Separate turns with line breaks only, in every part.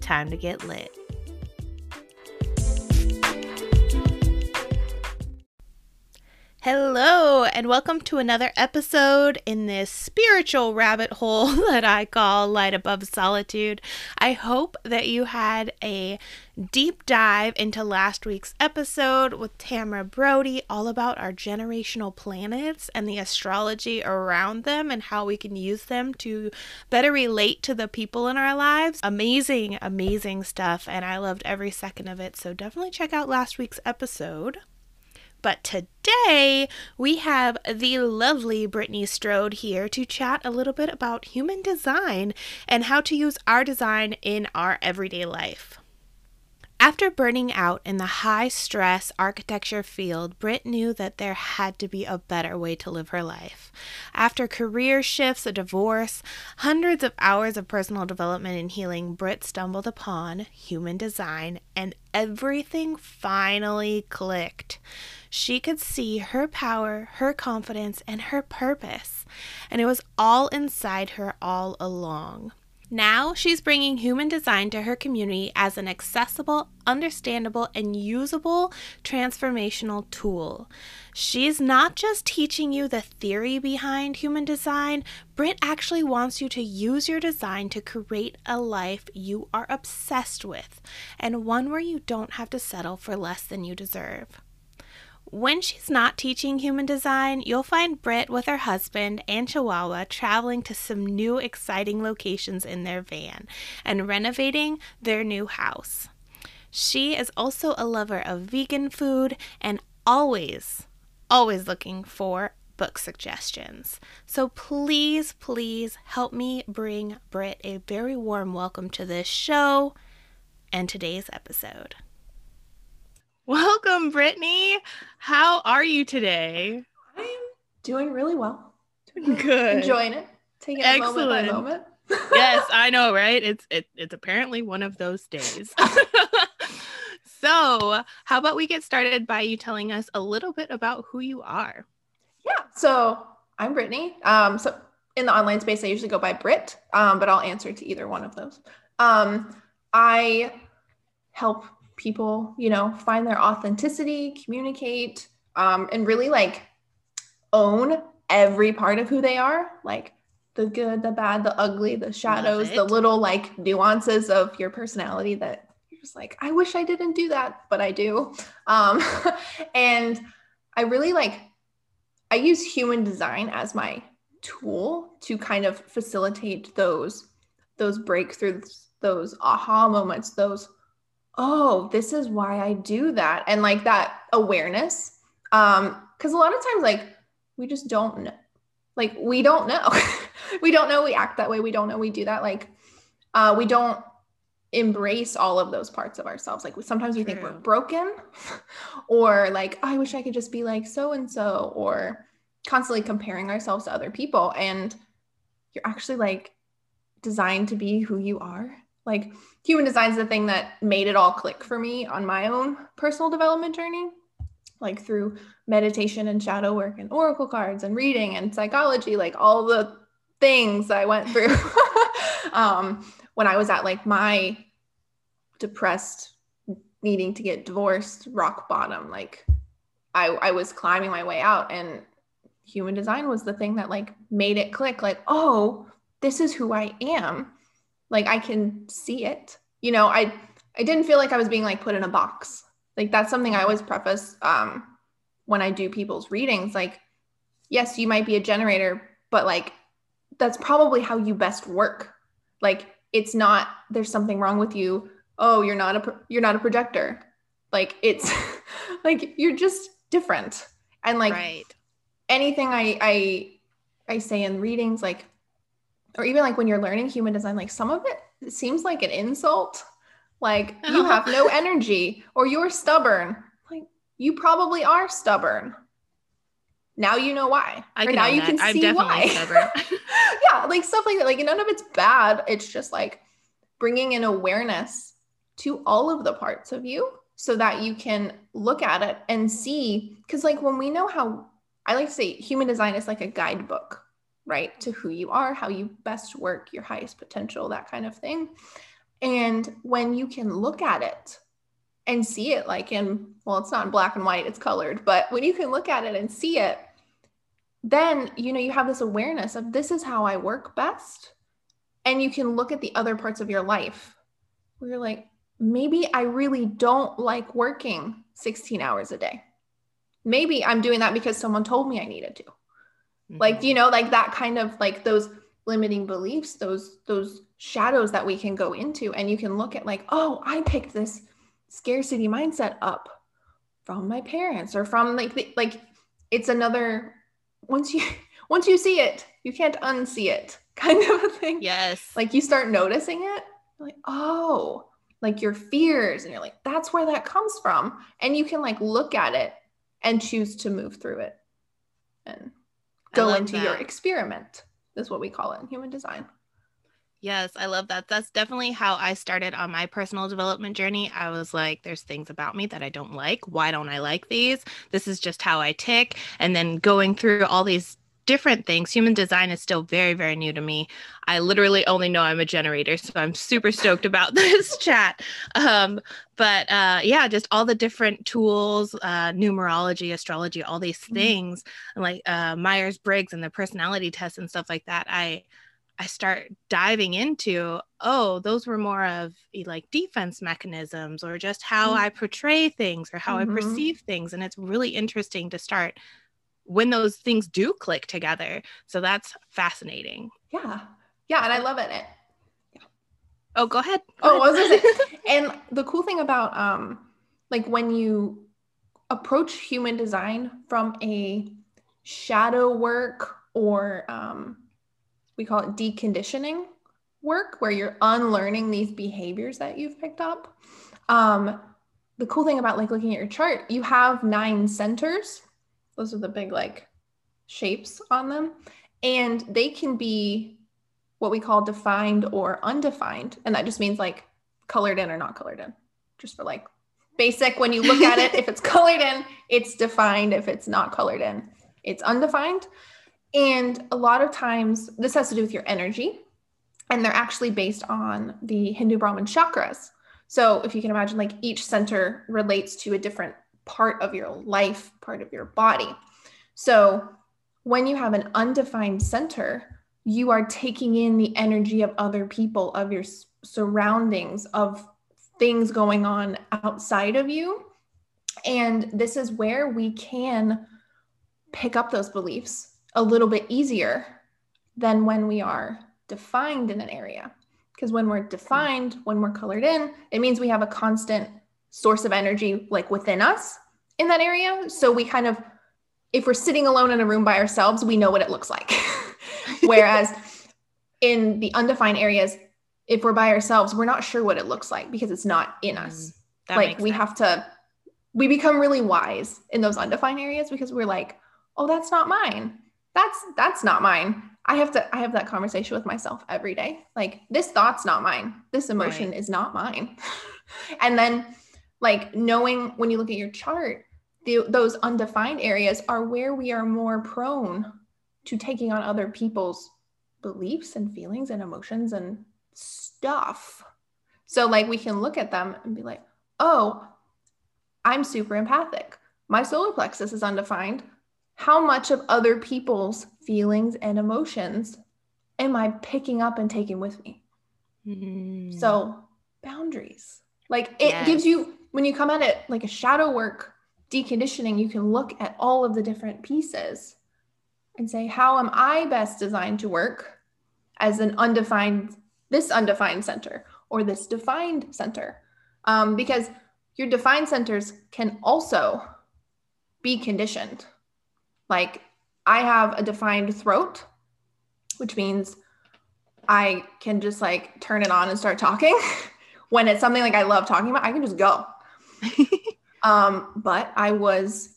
time to get lit. Hello, and welcome to another episode in this spiritual rabbit hole that I call Light Above Solitude. I hope that you had a deep dive into last week's episode with Tamara Brody, all about our generational planets and the astrology around them and how we can use them to better relate to the people in our lives. Amazing, amazing stuff, and I loved every second of it. So definitely check out last week's episode. But today we have the lovely Brittany Strode here to chat a little bit about human design and how to use our design in our everyday life. After burning out in the high stress architecture field, Britt knew that there had to be a better way to live her life. After career shifts, a divorce, hundreds of hours of personal development and healing, Britt stumbled upon human design and everything finally clicked. She could see her power, her confidence, and her purpose, and it was all inside her all along. Now she's bringing human design to her community as an accessible, understandable, and usable transformational tool. She's not just teaching you the theory behind human design, Britt actually wants you to use your design to create a life you are obsessed with and one where you don't have to settle for less than you deserve. When she's not teaching human design, you'll find Britt with her husband and Chihuahua traveling to some new exciting locations in their van and renovating their new house. She is also a lover of vegan food and always, always looking for book suggestions. So please, please help me bring Britt a very warm welcome to this show and today's episode. Welcome, Brittany. How are you today?
I'm doing really well.
Doing Good.
Enjoying it. Taking it moment by moment.
yes, I know, right? It's it, it's apparently one of those days. so, how about we get started by you telling us a little bit about who you are?
Yeah. So, I'm Brittany. Um, so in the online space, I usually go by Brit, um, but I'll answer to either one of those. Um, I help people, you know, find their authenticity, communicate, um, and really like own every part of who they are, like the good, the bad, the ugly, the shadows, the little like nuances of your personality that you're just like, I wish I didn't do that, but I do. Um, and I really like, I use human design as my tool to kind of facilitate those those breakthroughs those aha moments those oh, this is why I do that. And like that awareness. Um, because a lot of times, like, we just don't know. Like, we don't know. we don't know we act that way. We don't know we do that. Like, uh, we don't embrace all of those parts of ourselves. Like, sometimes we think we're broken, or like, oh, I wish I could just be like so and so, or constantly comparing ourselves to other people. And you're actually like designed to be who you are like human design is the thing that made it all click for me on my own personal development journey. Like through meditation and shadow work and oracle cards and reading and psychology like all the things i went through. Um, when i was at like my depressed needing to get divorced rock bottom like I, I was climbing my way out and human design was the thing that like made it click. Like oh this is who i am like I can see it. You know, I I didn't feel like I was being like put in a box. Like that's something I always preface um, when I do people's readings. Like, yes, you might be a generator, but like that's probably how you best work. Like it's not there's something wrong with you. Oh, you're not a you're not a projector. Like it's like you're just different. And like
right.
anything I I I say in readings like or even like when you're learning human design like some of it seems like an insult like you have no energy or you're stubborn. Like you probably are stubborn. Now you know why.
I
Or now you
that.
can
I'm
see why. yeah, like stuff like that. Like none of it's bad. It's just like bringing in awareness to all of the parts of you so that you can look at it and see. Because, like, when we know how, I like to say human design is like a guidebook, right? To who you are, how you best work, your highest potential, that kind of thing. And when you can look at it and see it, like in, well, it's not in black and white, it's colored, but when you can look at it and see it, then you know you have this awareness of this is how I work best. And you can look at the other parts of your life where you're like, maybe I really don't like working 16 hours a day. Maybe I'm doing that because someone told me I needed to. Like, mm-hmm. you know, like that kind of like those limiting beliefs, those those shadows that we can go into and you can look at like, oh, I picked this scarcity mindset up from my parents or from like the, like it's another once you once you see it, you can't unsee it kind of a thing.
yes.
Like you start noticing it, like, oh, like your fears, and you're like, that's where that comes from. And you can like look at it and choose to move through it and go into your experiment, is what we call it in human design.
Yes, I love that. That's definitely how I started on my personal development journey. I was like, there's things about me that I don't like. Why don't I like these? This is just how I tick. And then going through all these different things, human design is still very, very new to me. I literally only know I'm a generator. So I'm super stoked about this chat. Um, but uh, yeah, just all the different tools, uh, numerology, astrology, all these
Mhm.
things, and like uh, Myers Briggs and the personality tests and stuff like that. I I start diving into, oh, those were more of like defense mechanisms or just how
Mhm.
I portray things or how
Mhm.
I perceive things. And it's really interesting to start when those things do click together. So that's fascinating.
Yeah. Yeah. And I love it. It-
Oh, go ahead. Go
Oh,
ahead.
what was I saying? and the cool thing about um like when you approach human design from a shadow work or um we call it deconditioning work where you're unlearning these behaviors that you've picked up um the cool thing about like looking at your chart you have nine centers those are the big like shapes on them. And they can be what we call defined or undefined. And that just means like colored in or not colored in. Just for like basic when you look at it if it's colored in it's defined. If it's not colored in it's undefined. And a lot of times this has to do with your energy. And they're actually based on the hindu Brahmin chakras. So if you can imagine like each center relates to a different part of your life part of your body. So when you have an undefined center you are taking in the energy of other people of your surroundings of things going on outside of you. And this is where we can pick up those beliefs a little bit easier than when we are defined in an area. Because when we're defined when we're colored in it means we have a constant source of energy like within us in that area. So we kind of if we're sitting alone in a room by ourselves we know what it looks like. Whereas in the undefined areas if we're by ourselves we're not sure what it looks like because it's not in mm-hmm. us.
That
like we
sense.
have to we become really wise in those undefined areas because we're like oh that's not mine. That's that's not mine. I have to i have that conversation with myself every day. Like this thought's not mine. This emotion is not mine. And then like knowing when you look at your chart the, those undefined areas are where we are more prone to taking on other people's beliefs and feelings and emotions and stuff so like we can look at them and be like oh i'm super empathic my solar plexus is undefined how much of other people's feelings and emotions am I picking up and taking with me?
Mm.
So, boundaries. Like it
Yes.
gives you when you come at it like a shadow work deconditioning, you can look at all of the different pieces and say, how am I best designed to work as an undefined, this undefined center or this defined center? Um, because your defined centers can also be conditioned. Like I have a defined throat, which means I can just like turn it on and start talking. when it's something like I love talking about, I can just go. um, but I was,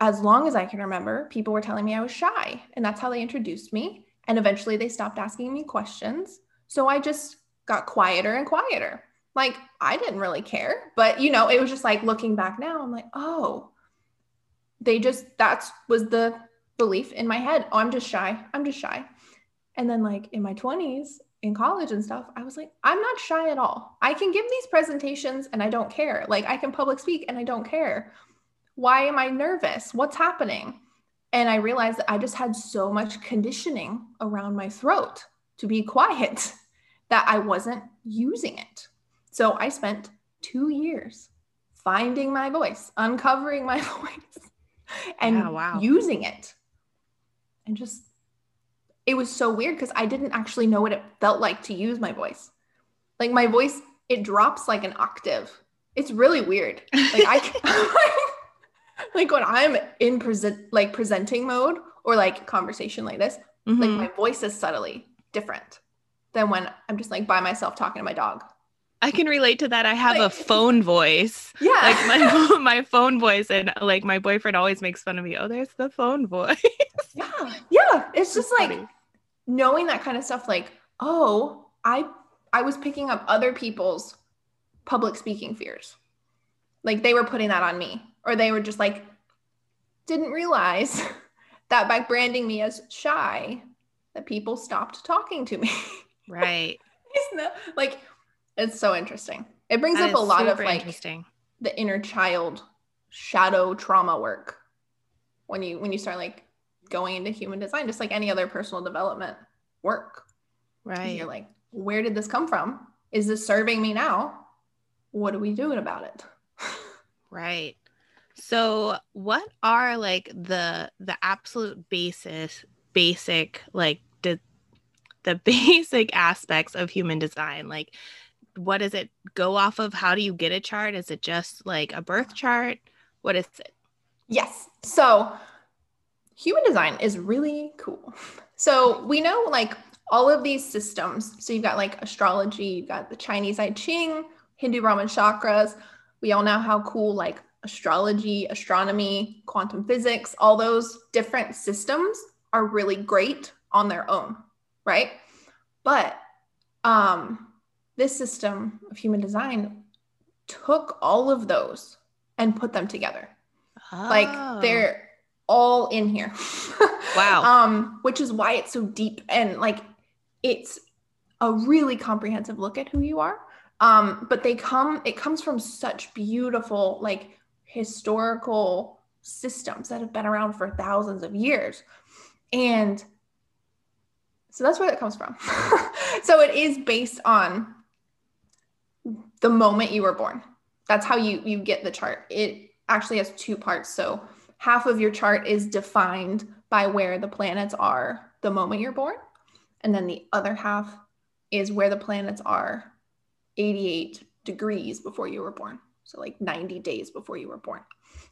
as long as I can remember, people were telling me I was shy, and that's how they introduced me. And eventually they stopped asking me questions. So I just got quieter and quieter. Like I didn't really care, but you know, it was just like looking back now, I'm like, oh, they just, that's was the belief in my head. Oh, I'm just shy. I'm just shy. And then, like in my 20s, in college and stuff, I was like, I'm not shy at all. I can give these presentations and I don't care. Like, I can public speak and I don't care. Why am I nervous? What's happening? And I realized that I just had so much conditioning around my throat to be quiet that I wasn't using it. So I spent two years finding my voice, uncovering my voice, and
wow.
using it. And just it was so weird because I didn't actually know what it felt like to use my voice. Like my voice, it drops like an octave. It's really weird. Like I like when I'm in present like presenting mode or like conversation like this, like
Mhm.
my voice is subtly different than when I'm just like by myself talking to my dog.
I can relate to that. I have a phone voice.
Yeah.
Like my my phone voice and like my boyfriend always makes fun of me. Oh, there's the phone voice.
yeah. Yeah. It's just
It's
like
funny.
Knowing that kind of stuff like oh i i was picking up other people's public speaking fears like they were putting that on me or they were just like didn't realize that by branding me as shy that people stopped talking to me
right.
Isn't that like it's so interesting it brings
That
up a lot of like
interesting.
the inner child shadow trauma work when you when you start like going into human design just like any other personal development work And
Right.
you're like where did this come from is this serving me now what are we doing about it
Right. So what are like the the absolute basis basic like the the basic aspects of human design? Like what does it go off of? How do you get a chart? Is it just like a birth chart? What is it?
yes so human design is really cool. So we know like all of these systems. So you've got like astrology you've got the chinese i ching hindu brahmin chakras. We all know how cool like astrology astronomy quantum physics all those different systems are really great on their own right? But um this system of human design took all of those and put them together.
Oh.
like they're all in here.
Wow.
um which is why it's so deep and like it's a really comprehensive look at who you are. Um but they come it comes from such beautiful like historical systems that have been around for thousands of years. And so that's where that comes from. So it is based on the moment you were born. That's how you you get the chart. It actually has two parts. So half of your chart is defined by where the planets are the moment you're born and then the other half is where the planets are 88 degrees before you were born so like 90 days before you were born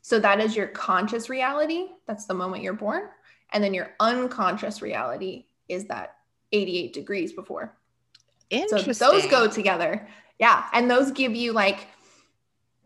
so that is your conscious reality that's the moment you're born and then your unconscious reality is that 88 degrees before
Interesting.
so those go together. Yeah. And those give you like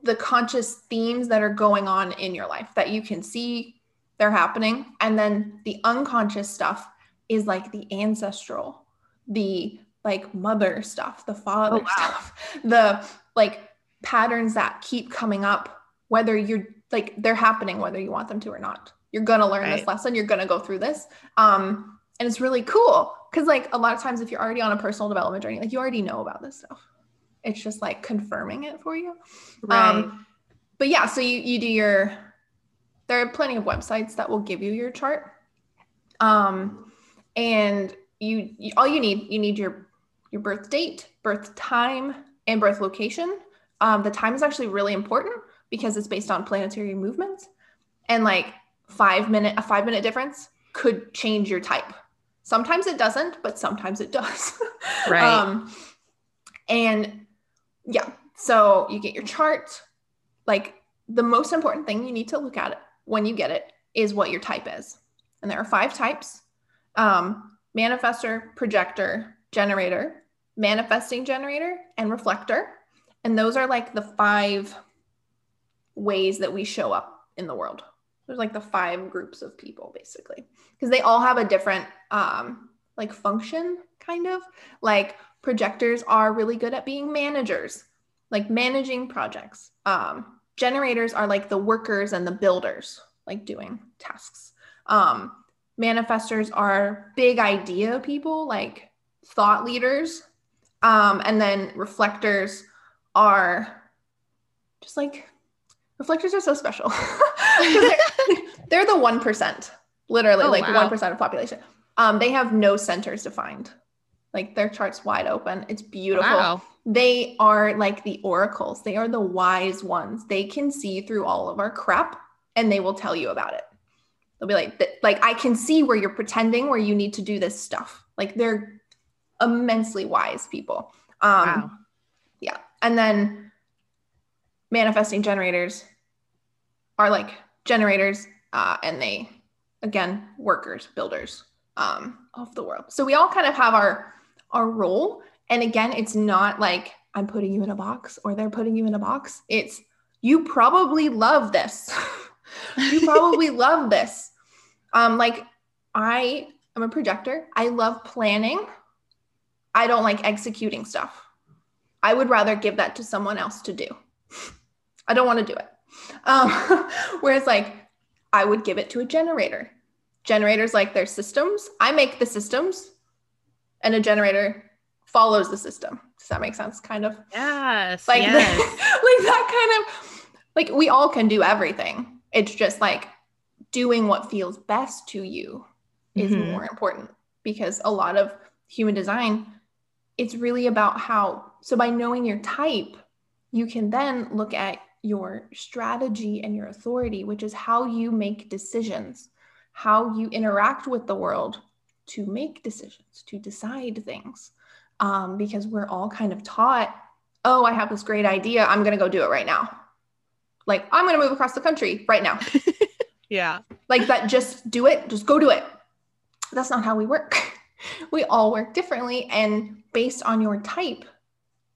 the conscious themes that are going on in your life that you can see they're happening. And then the unconscious stuff is like the ancestral, the like mother stuff, the father
Oh, wow.
stuff, the like patterns that keep coming up, whether you're like they're happening, whether you want them to or not. You're gonna learn this lesson, you're gonna go through this. Um, and it's really cool because like a lot of times if you're already on a personal development journey like you already know about this stuff it's just like confirming it for you
right.
um but yeah so you you do your there are plenty of websites that will give you your chart um and you, you all you need you need your your birth date birth time and birth location um, the time is actually really important because it's based on planetary movements. And like five minute, a five minute difference could change your type. Sometimes it doesn't, but sometimes it does.
Right.
um, and yeah, so you get your chart. Like the most important thing you need to look at when you get it is what your type is. And there are five types um, manifestor, projector, generator, manifesting generator, and reflector. And those are like the five ways that we show up in the world. There's like the five groups of people basically, because they all have a different um, like function, kind of. Like projectors are really good at being managers, like managing projects. Um, generators are like the workers and the builders, like doing tasks. Um, manifestors are big idea people, like thought leaders. Um, and then reflectors are just like reflectors are so special. they're, they're, the 1%, literally,
Oh,
like
wow.
1% of population. Um, they have no centers defined. Like their chart's wide open. It's beautiful.
Wow.
they are like the oracles. They are the wise ones. They can see through all of our crap and they will tell you about it. They'll be like like i can see where you're pretending where you need to do this stuff. Like they're immensely wise people. Um
Wow.
yeah. And then manifesting generators are like generators uh, and they again workers builders um, of the world. So we all kind of have our our role. And again it's not like i'm putting you in a box or they're putting you in a box. It's you probably love this. You probably love this. Um like i am a projector. I love planning. I don't like executing stuff. I would rather give that to someone else to do. I don't want to do it. Um whereas like i would give it to a generator. Generators like their systems. I make the systems and a generator follows the system does that make sense kind of
Yes.
like
yes.
like that kind of like we all can do everything it's just like doing what feels best to you is
Mhm.
more important because a lot of human design it's really about how so by knowing your type you can then look at your strategy and your authority which is how you make decisions how you interact with the world to make decisions to decide things um, because we're all kind of taught oh i have this great idea i'm going to go do it right now. Like i'm going to move across the country right now.
Yeah.
like that just do it just go do it. That's not how we work. We all work differently and based on your type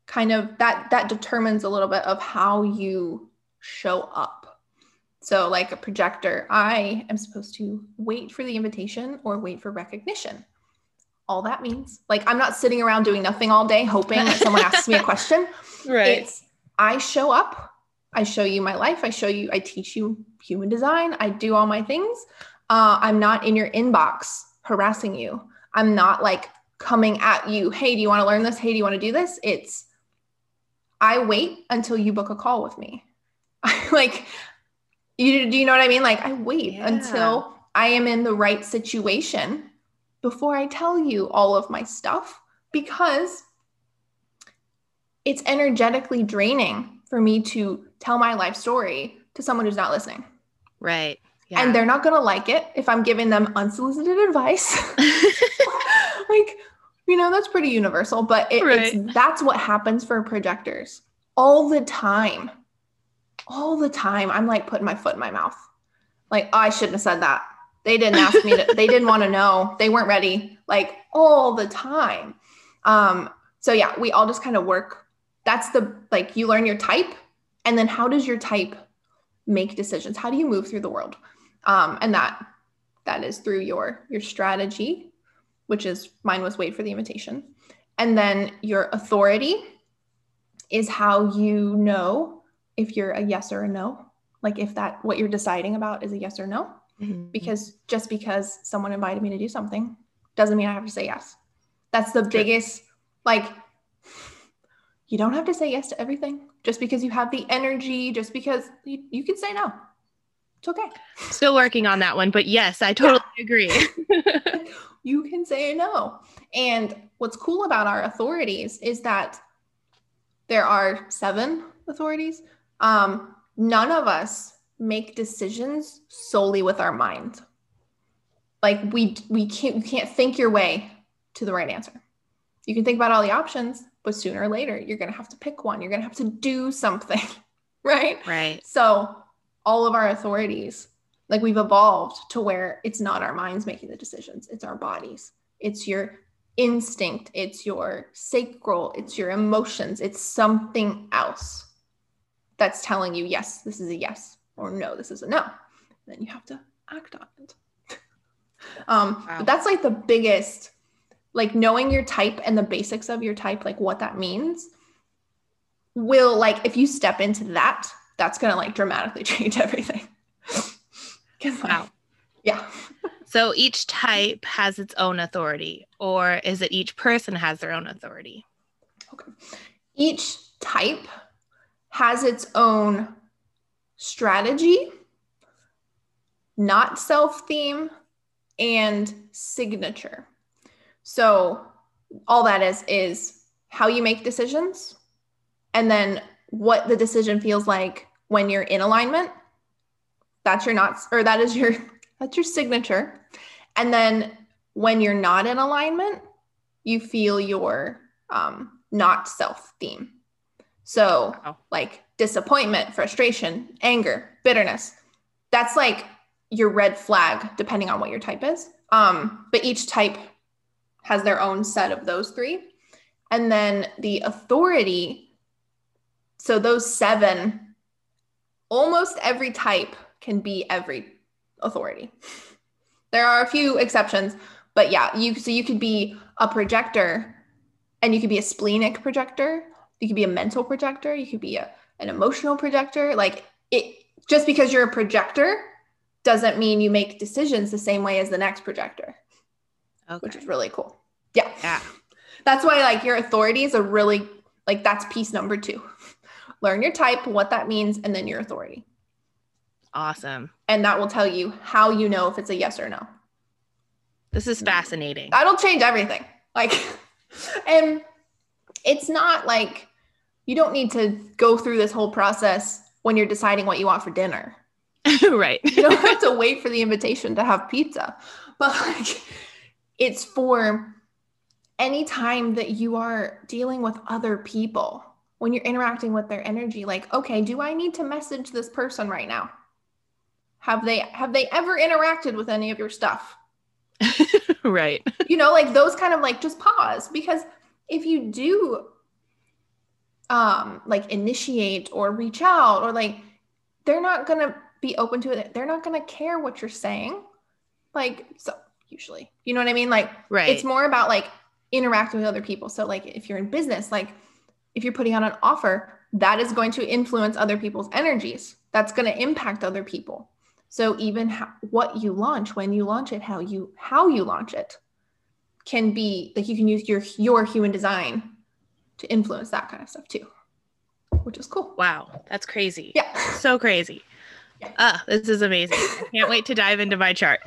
kind of that that determines a little bit of how you show up so like a projector i am supposed to wait for the invitation or wait for recognition all that means like i'm not sitting around doing nothing all day hoping that someone asks me a question
Right.
it's I show up, I show you my life, I show you, I teach you human design, I do all my things. Uh, I'm not in your inbox harassing you. I'm not like coming at you. Hey, do you want to learn this? Hey, do you want to do this? It's I wait until you book a call with me. like you do you know what I mean? Like I wait
Yeah.
until I am in the right situation before I tell you all of my stuff because it's energetically draining for me to tell my life story to someone who's not listening.
right. Yeah.
And they're not going to like it if I'm giving them unsolicited advice. like, you know, that's pretty universal, but it, it's that's what happens for projectors all the time. All the time. I'm like putting my foot in my mouth. Like, oh, I shouldn't have said that. They didn't ask me to, they didn't want to know. They weren't ready. Like all the time. Um, so yeah, we all just kind of work. That's the like you learn your type, and then how does your type make decisions? How do you move through the world? Um, and that that is through your your strategy, which is mine was wait for the invitation, and then your authority is how you know if you're a yes or a no, like if that what you're deciding about is a yes or no
Mhm.
because just because someone invited me to do something doesn't mean I have to say yes. That's the
True.
biggest, like, you don't have to say yes to everything just because you have the energy, just because you, you can say no. It's okay.
Still working on that one, but yes, I totally agree.
You can say no. And what's cool about our authorities is that there are seven authorities. Um, none of us make decisions solely with our mind. Like we we can't you can't think your way to the right answer. You can think about all the options, but sooner or later you're gonna have to pick one. You're gonna have to do something, right?
Right.
So all of our authorities, like we've evolved to where it's not our minds making the decisions, it's our bodies. It's your instinct, it's your sacral, it's your emotions, it's something else that's telling you, yes, this is a yes, or no, this is a no. Then you have to act on it. um,
Wow.
But that's like the biggest, like knowing your type and the basics of your type, like what that means, will like if you step into that, that's gonna like dramatically change everything. like,
Wow.
yeah.
So each type has its own authority, or is it each person has their own authority? Okay.
Each type has its own strategy, not self theme, and signature. So, all that is, is how you make decisions, and then what the decision feels like when you're in alignment. That's your not, or that is your, that's your signature. And then when you're not in alignment, you feel your um, not self theme. So,
Wow.
like disappointment, frustration, anger, bitterness. That's like your red flag, depending on what your type is. Um, but each type has their own set of those three. And then the authority. So, those seven, almost every type can be every authority. There are a few exceptions, but yeah, you so you could be a projector and you could be a splenic projector you could be a mental projector you could be a, an emotional projector like it just because you're a projector doesn't mean you make decisions the same way as the next projector which is really cool yeah
Yeah.
that's why like your authority is a really like that's piece number two learn your type what that means and then your authority
Awesome.
and that will tell you how you know if it's a yes or no
This is fascinating.
that'll change everything. Like, and it's not like you don't need to go through this whole process when you're deciding what you want for dinner.
right.
You don't have to wait for the invitation to have pizza. But like, it's for any time that you are dealing with other people when you're interacting with their energy like okay do i need to message this person right now have they have they ever interacted with any of your stuff
right.
you know like those kind of like just pause because if you do um like initiate or reach out or like they're not gonna be open to it. They're not gonna care what you're saying. Like so usually you know what i mean? Like
Right.
it's more about like interacting with other people. So like if you're in business like if you're putting out an offer that is going to influence other people's energies. That's going to impact other people. So even how, what you launch when you launch it how you how you launch it can be like you can use your your human design to influence that kind of stuff too which is cool
wow. That's crazy.
yeah
So crazy.
Yeah.
Ah, this is amazing. I can't wait to dive into my chart.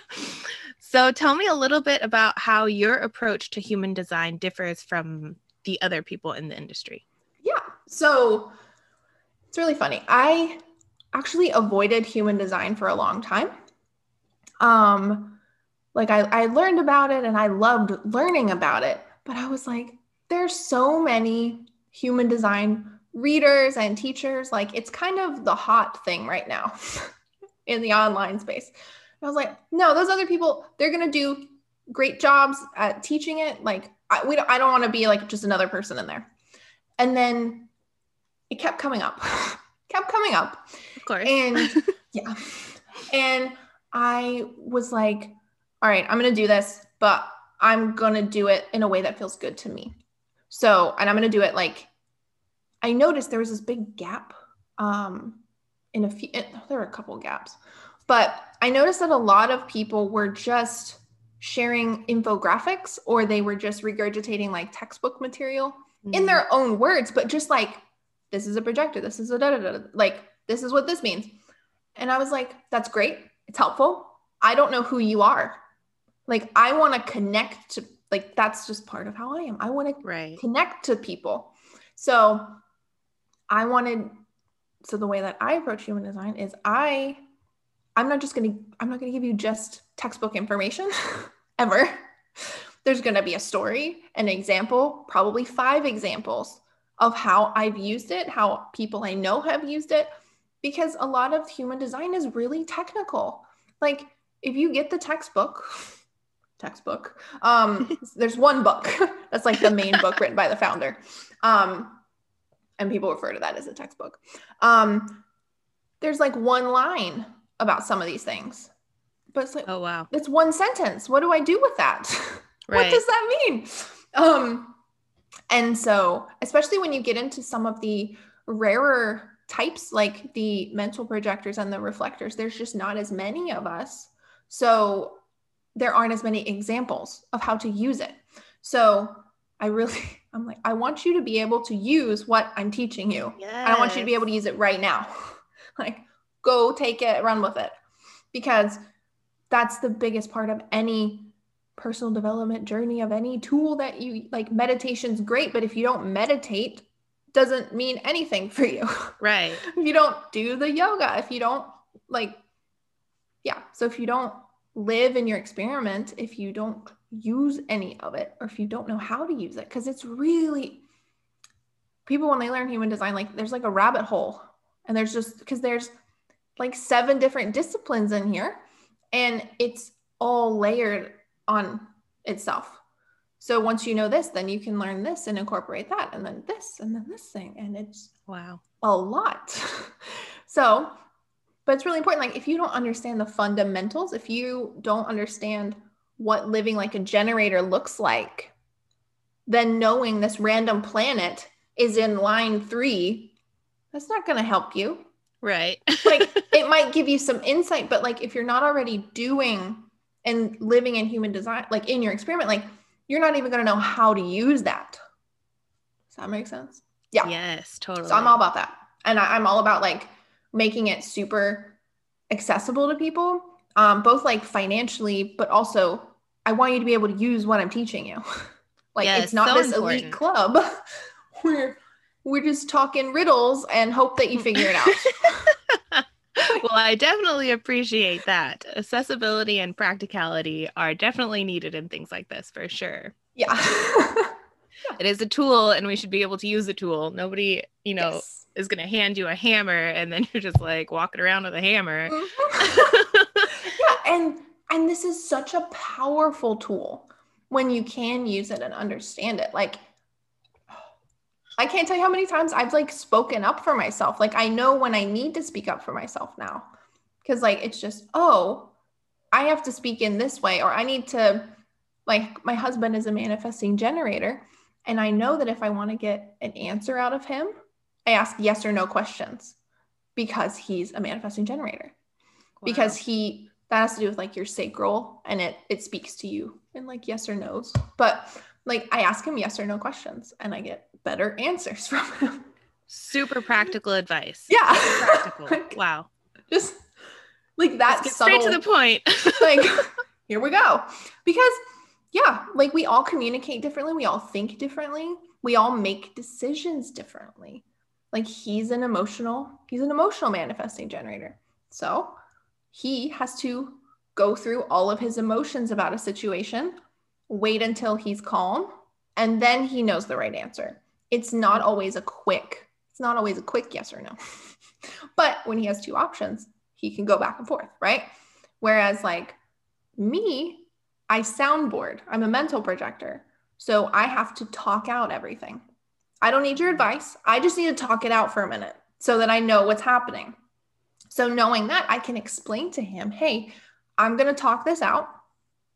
so tell me a little bit about how your approach to human design differs from the other people in the industry.
Yeah. So it's really funny. I actually avoided human design for a long time. Um like I, I learned about it and I loved learning about it, but I was like, there's so many human design readers and teachers. Like it's kind of the hot thing right now in the online space. And I was like, no, those other people, they're gonna do great jobs at teaching it. Like I, we don't, I don't want to be like just another person in there. And then it kept coming up, kept coming up.
Of course.
And yeah. And I was like, all right, I'm going to do this, but I'm going to do it in a way that feels good to me. So, and I'm going to do it like, I noticed there was this big gap um, in a few, it, there were a couple gaps, but I noticed that a lot of people were just sharing infographics or they were just regurgitating like textbook material
Mm.
in their own words, but just like, this is a projector, this is a da da da, da, like, this is what this means. And I was like, that's great. It's helpful. I don't know who you are. Like, I want to connect to, like, that's just part of how I am. I want to connect to people. So I wanted so the way that I approach human design is I I'm not just going to I'm not going to give you just textbook information ever. There's going to be a story, an example, probably five examples of how I've used it, how people I know have used it because a lot of human design is really technical. Like if you get the textbook textbook um there's one book that's like the main book written by the founder um and people refer to that as a textbook um there's like one line about some of these things. But it's like,
oh wow,
it's one sentence. What do I do with that? Right. what does that mean? Um, and so, especially when you get into some of the rarer types, like the mental projectors and the reflectors, there's just not as many of us. So there aren't as many examples of how to use it. So I really, I'm like, I want you to be able to use what I'm teaching you. Yes. I want you to be able to use it right now. like, go take it, run with it. Because that's the biggest part of any personal development journey of any tool that you like meditation's great but if you don't meditate doesn't mean anything for you
right
if you don't do the yoga if you don't like yeah so if you don't live in your experiment if you don't use any of it or if you don't know how to use it because it's really people when they learn human design like there's like a rabbit hole and there's just because there's like seven different disciplines in here and it's all layered on itself. So once you know this, then you can learn this and incorporate that and then this and then this thing and it's
wow,
a lot. so, but it's really important like if you don't understand the fundamentals, if you don't understand what living like a generator looks like, then knowing this random planet is in line 3, that's not going to help you.
Right.
like it might give you some insight, but like if you're not already doing and living in human design, like in your experiment, like you're not even going to know how to use that. Does that make sense? Yeah.
Yes, totally.
So I'm all about that. And I, am all about like making it super accessible to people, um, both like financially, but also I want you to be able to use what I'm teaching you. like yes, it's not so this important. elite club where we're just talking riddles and hope that you figure it out.
well, I definitely appreciate that. Accessibility and practicality are definitely needed in things like this for sure.
Yeah.
it is a tool and we should be able to use the tool. Nobody, you know, yes. Is going to hand you a hammer and then you're just like walking around with a hammer.
yeah, and and this is such a powerful tool when you can use it and understand it. Like I can't tell you how many times I've like spoken up for myself. Like I know when I need to speak up for myself now. Cause like it's just, oh, I have to speak in this way, or I need to, like, my husband is a manifesting generator. And I know that if I want to get an answer out of him, I ask yes or no questions because he's a manifesting generator. Wow. Because he that has to do with like your sacral and it it speaks to you in like yes or no's. But like I ask him yes or no questions and I get better answers from him.
Super practical advice.
Yeah.
practical. wow.
Just like that
subtle, straight to the point.
like here we go. Because yeah, like we all communicate differently, we all think differently, we all make decisions differently. Like he's an emotional, he's an emotional manifesting generator. So, he has to go through all of his emotions about a situation wait until he's calm, and then he knows the right answer. It's not always a quick, it's not always a quick yes or no. but when he has two options, he can go back and forth, right? Whereas like me, I soundboard. I'm a mental projector. So I have to talk out everything. I don't need your advice. I just need to talk it out for a minute so that I know what's happening. So knowing that, I can explain to him, hey, I'm going to talk this out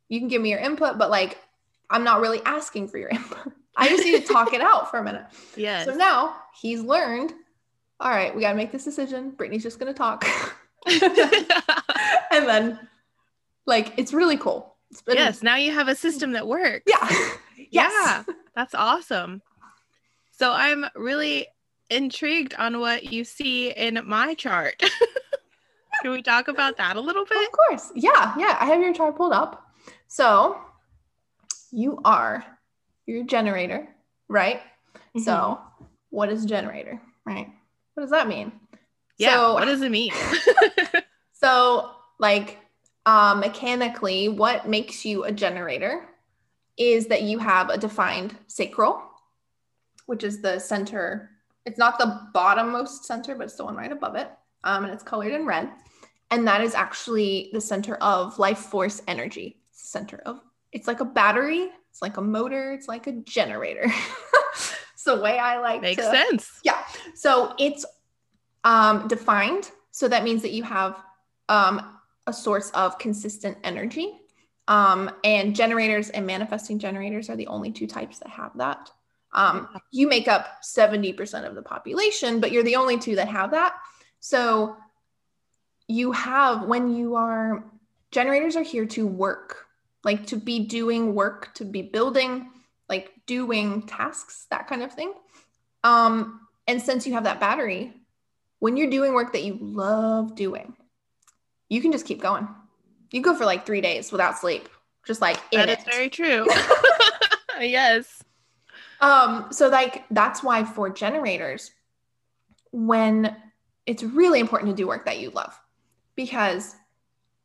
you can give me your input, but like I'm not really asking for your input. I just need to talk it out for a minute.
Yeah.
So now he's learned, all right, we got to make this decision. Brittany's just going to talk. and then like it's really cool. It's
been, yes, now you have a system that works.
Yeah.
yes. Yeah. That's awesome. So I'm really intrigued on what you see in my chart. Can we talk about that a little bit?
Of course. Yeah. Yeah. I have your chart pulled up. So you are your generator, right? Mm-hmm. So what is generator, right? what does that mean?
Yeah.
So-
what does it mean?
So, like, um, mechanically, what makes you a generator is that you have a defined sacral, which is the center. It's not the bottommost center, but it's the one right above it. Um, and it's colored in red. And that is actually the center of life force energy. Center of it's like a battery, it's like a motor, it's like a generator. it's the way I like
Makes
to
sense. Yeah.
So it's um, defined. So that means that you have um, a source of consistent energy. Um, and generators and manifesting generators are the only two types that have that. Um, you make up 70% of the population, but you're the only two that have that. So you have, when you are, generators are here to work, like to be doing work, to be building, like doing tasks, that kind of thing. Um, and since you have that battery, when you're doing work that you love doing, you can just keep going. You go for like three days without sleep, just like
That is
it.
very true. yes.
Um, so like that's why for generators, when it's really important to do work that you love, because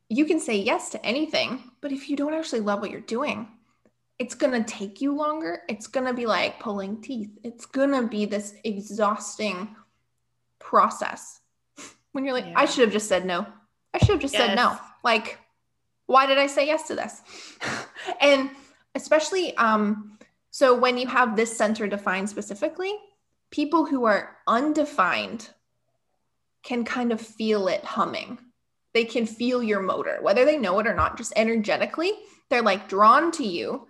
you can say yes to anything, but if you don't actually love what you're doing, it's gonna take you longer. It's gonna be like pulling teeth. It's gonna be this exhausting process. When you're like, I should have just said no. I should have just said no. Like, why did I say yes to this? and especially um, so when you have this center defined specifically, people who are undefined can kind of feel it humming. They can feel your motor, whether they know it or not, just energetically. They're like drawn to you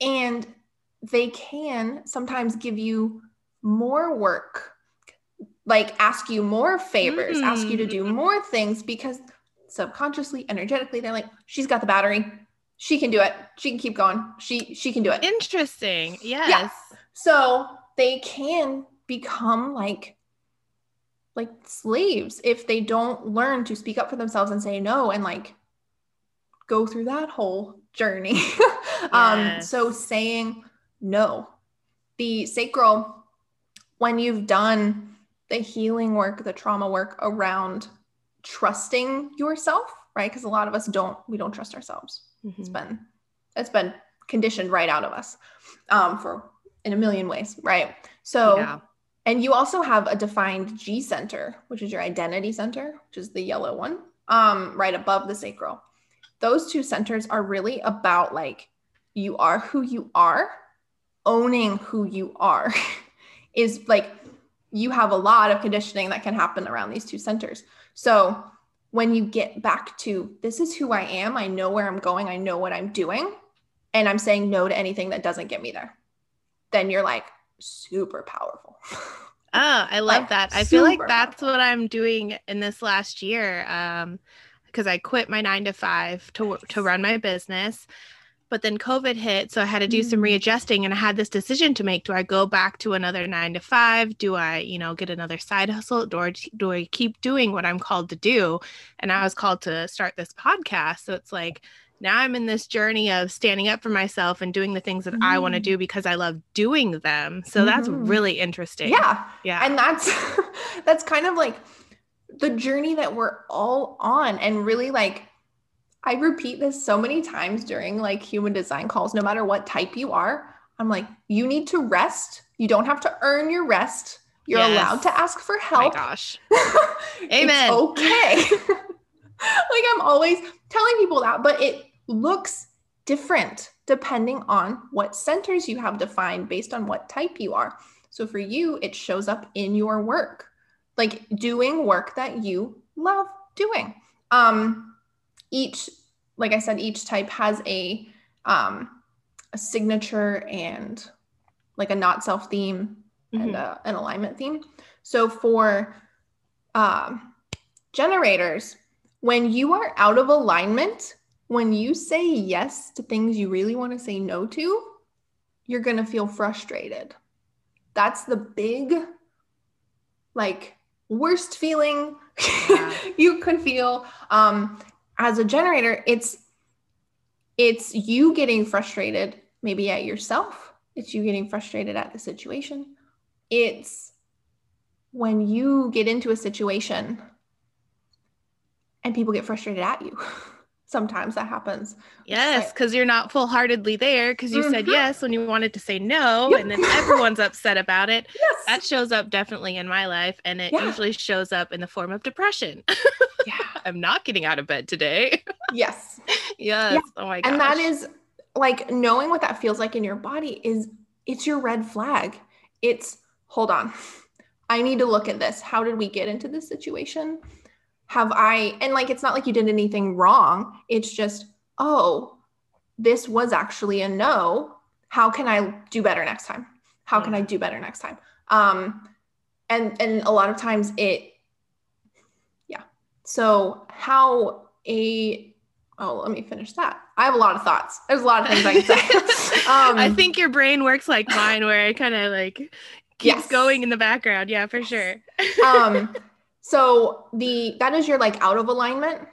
and they can sometimes give you more work, like ask you more favors, ask you to do
Mm.
more things because subconsciously, energetically, they're like, she's got the battery. She can do it. She can keep going. She she can do it.
Interesting. Yes.
So they can become like like slaves if they don't learn to speak up for themselves and say no and like go through that whole journey. um so saying no. The sacral when you've done the healing work, the trauma work around trusting yourself, right? Because a lot of us don't we don't trust ourselves it's
Mhm.
been it's been conditioned right out of us um, for in a million ways right so
Yeah.
and you also have a defined g center which is your identity center which is the yellow one um, right above the sacral those two centers are really about like you are who you are owning who you are is like you have a lot of conditioning that can happen around these two centers so when you get back to this is who I am, I know where I'm going, I know what I'm doing, and I'm saying no to anything that doesn't get me there, then you're like super powerful.
Oh, I love
Like,
that. I feel like that's
powerful.
what I'm doing in this last year. Um, because I quit my nine to five to to run my business, but then COVID hit, so I had to do some
Mm.
readjusting, and I had this decision to make: Do I go back to another nine to five? Do I, you know, get another side hustle, or do I keep doing what I'm called to do? And I was called to start this podcast, so it's like now I'm in this journey of standing up for myself and doing the things that I want to
Mm.
do because I love doing them. So that's
Mhm.
really interesting.
yeah.
Yeah.
And that's that's kind of like the journey that we're all on. And really like I repeat this so many times during like human design calls, no matter what type you are. I'm like, you need to rest. You don't have to earn your rest. You're
Yes.
allowed to ask for
Oh my
help.
gosh.
It's
Amen.
okay. like I'm always telling people that, but it looks different depending on what centers you have defined based on what type you are. So for you, it shows up in your work, like doing work that you love doing. Um, each, like I said, each type has a um, a signature and like a not self theme and
Mhm.
uh, an alignment theme. So for um, generators, when you are out of alignment, when you say yes to things you really want to say no to, you're going to feel frustrated. That's the big, like, worst feeling
Yeah.
you could feel. Um, as a generator, it's it's you getting frustrated maybe at yourself. It's you getting frustrated at the situation. It's when you get into a situation and people get frustrated at you. Sometimes that happens.
Yes, because you're not full heartedly there because you said
Mhm.
yes when you wanted to say no,
Yep.
and then everyone's upset about it.
Yes.
That shows up definitely in my life, and it
Yeah.
usually shows up in the form of depression.
yeah.
I'm not getting out of bed today.
Yes.
yes. Oh my gosh.
And that is like knowing what that feels like in your body is it's your red flag. It's hold on. I need to look at this. How did we get into this situation? Have I and like it's not like you did anything wrong. It's just, oh, this was actually a no. How can I do better next time? How can I do better next time? Um and and a lot of times it yeah. So how a Oh, let me finish that. I have a lot of thoughts. There's a lot of things I can say. um,
I think your brain works like mine, where it kind of like keeps
Yes.
going in the background. Yeah, for sure.
um, so the that is your like out of alignment.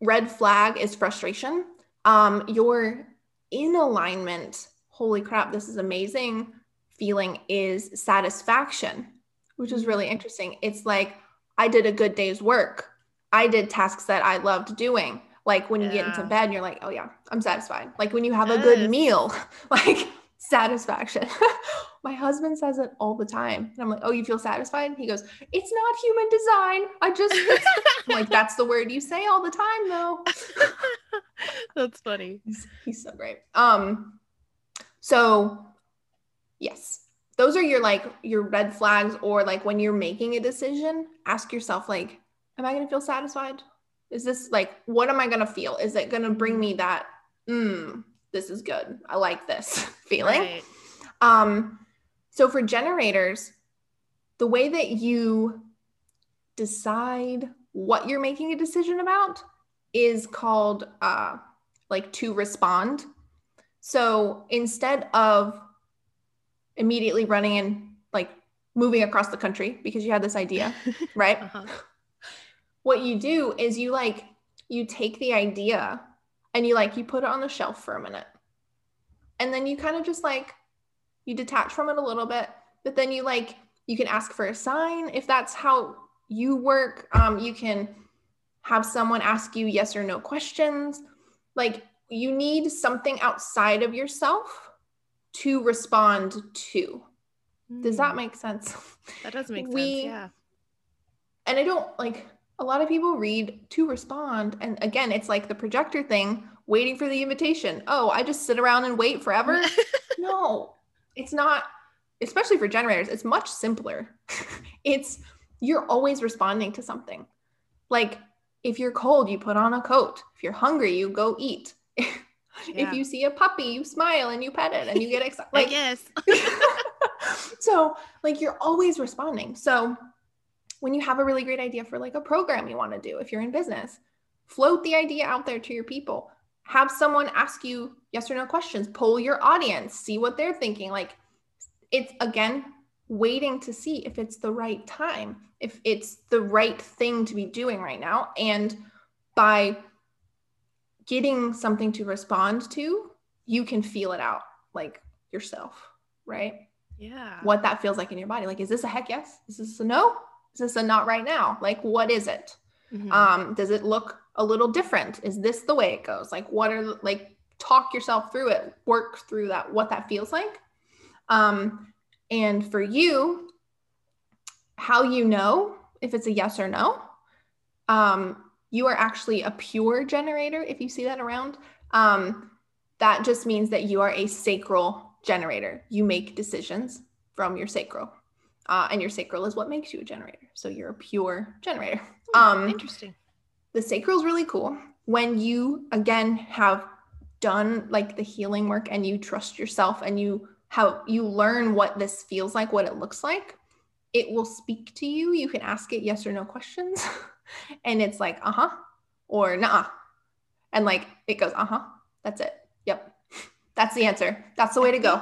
Red flag is frustration. Um, your in alignment. Holy crap! This is amazing. Feeling is satisfaction, which is really interesting. It's like I did a good day's work. I did tasks that I loved doing. Like when you get into bed, and you're like, oh yeah, I'm satisfied. Like when you have a good meal, like satisfaction. My husband says it all the time. And I'm like, oh, you feel satisfied? He goes, it's not human design. I just, like, that's the word you say all the time, though.
That's funny.
He's, he's so great. Um, so yes, those are your like your red flags, or like when you're making a decision, ask yourself, like, am I gonna feel satisfied? Is this like what am I gonna feel? Is it gonna bring me that, mm, this is good. I like this feeling.
Right.
Um, so for generators, the way that you decide what you're making a decision about is called uh, like to respond. So instead of immediately running and like moving across the country because you had this idea, right?
Uh-huh.
What you do is you like you take the idea and you like you put it on the shelf for a minute. And then you kind of just like you detach from it a little bit but then you like you can ask for a sign. If that's how you work um, you can have someone ask you yes or no questions. Like you need something outside of yourself to respond to. Does that
Hmm,
make sense?
That does make sense?
we-
Yeah.
and I don't like a lot of people read to respond. And again, it's like the projector thing, waiting for the invitation. Oh, I just sit around and wait forever. no, it's not, especially for generators, it's much simpler. it's you're always responding to something. Like if you're cold, you put on a coat. If you're hungry, you go eat.
Yeah.
If you see a puppy, you smile and you pet it and you get excited.
Like,
Like
yes.
so like you're always responding so when you have a really great idea for like a program you want to do if you're in business float the idea out there to your people have someone ask you yes or no questions poll your audience see what they're thinking like it's again waiting to see if it's the right time if it's the right thing to be doing right now and by getting something to respond to you can feel it out like yourself right
Yeah.
what that feels like in your body. Like, is this a heck yes? Is this a no? Is this a not right now? Like, what is it?
Mhm.
Um, does it look a little different? Is this the way it goes? Like, what are the- like talk yourself through it, work through that, what that feels like. Um, and for you, how you know if it's a yes or no, um, you are actually a pure generator. If you see that around, um, that just means that you are a sacral generator. You make decisions from your sacral. Uh, and your sacral is what makes you a generator. So you're a pure generator. Um,
Interesting.
the sacral is really cool. When you again have done like the healing work and you trust yourself and you how you learn what this feels like what it looks like it will speak to you. You can ask it yes or no questions. And it's like uh-huh or nah and like it goes uh-huh. That's it. Yep. That's the answer. That's the way to go.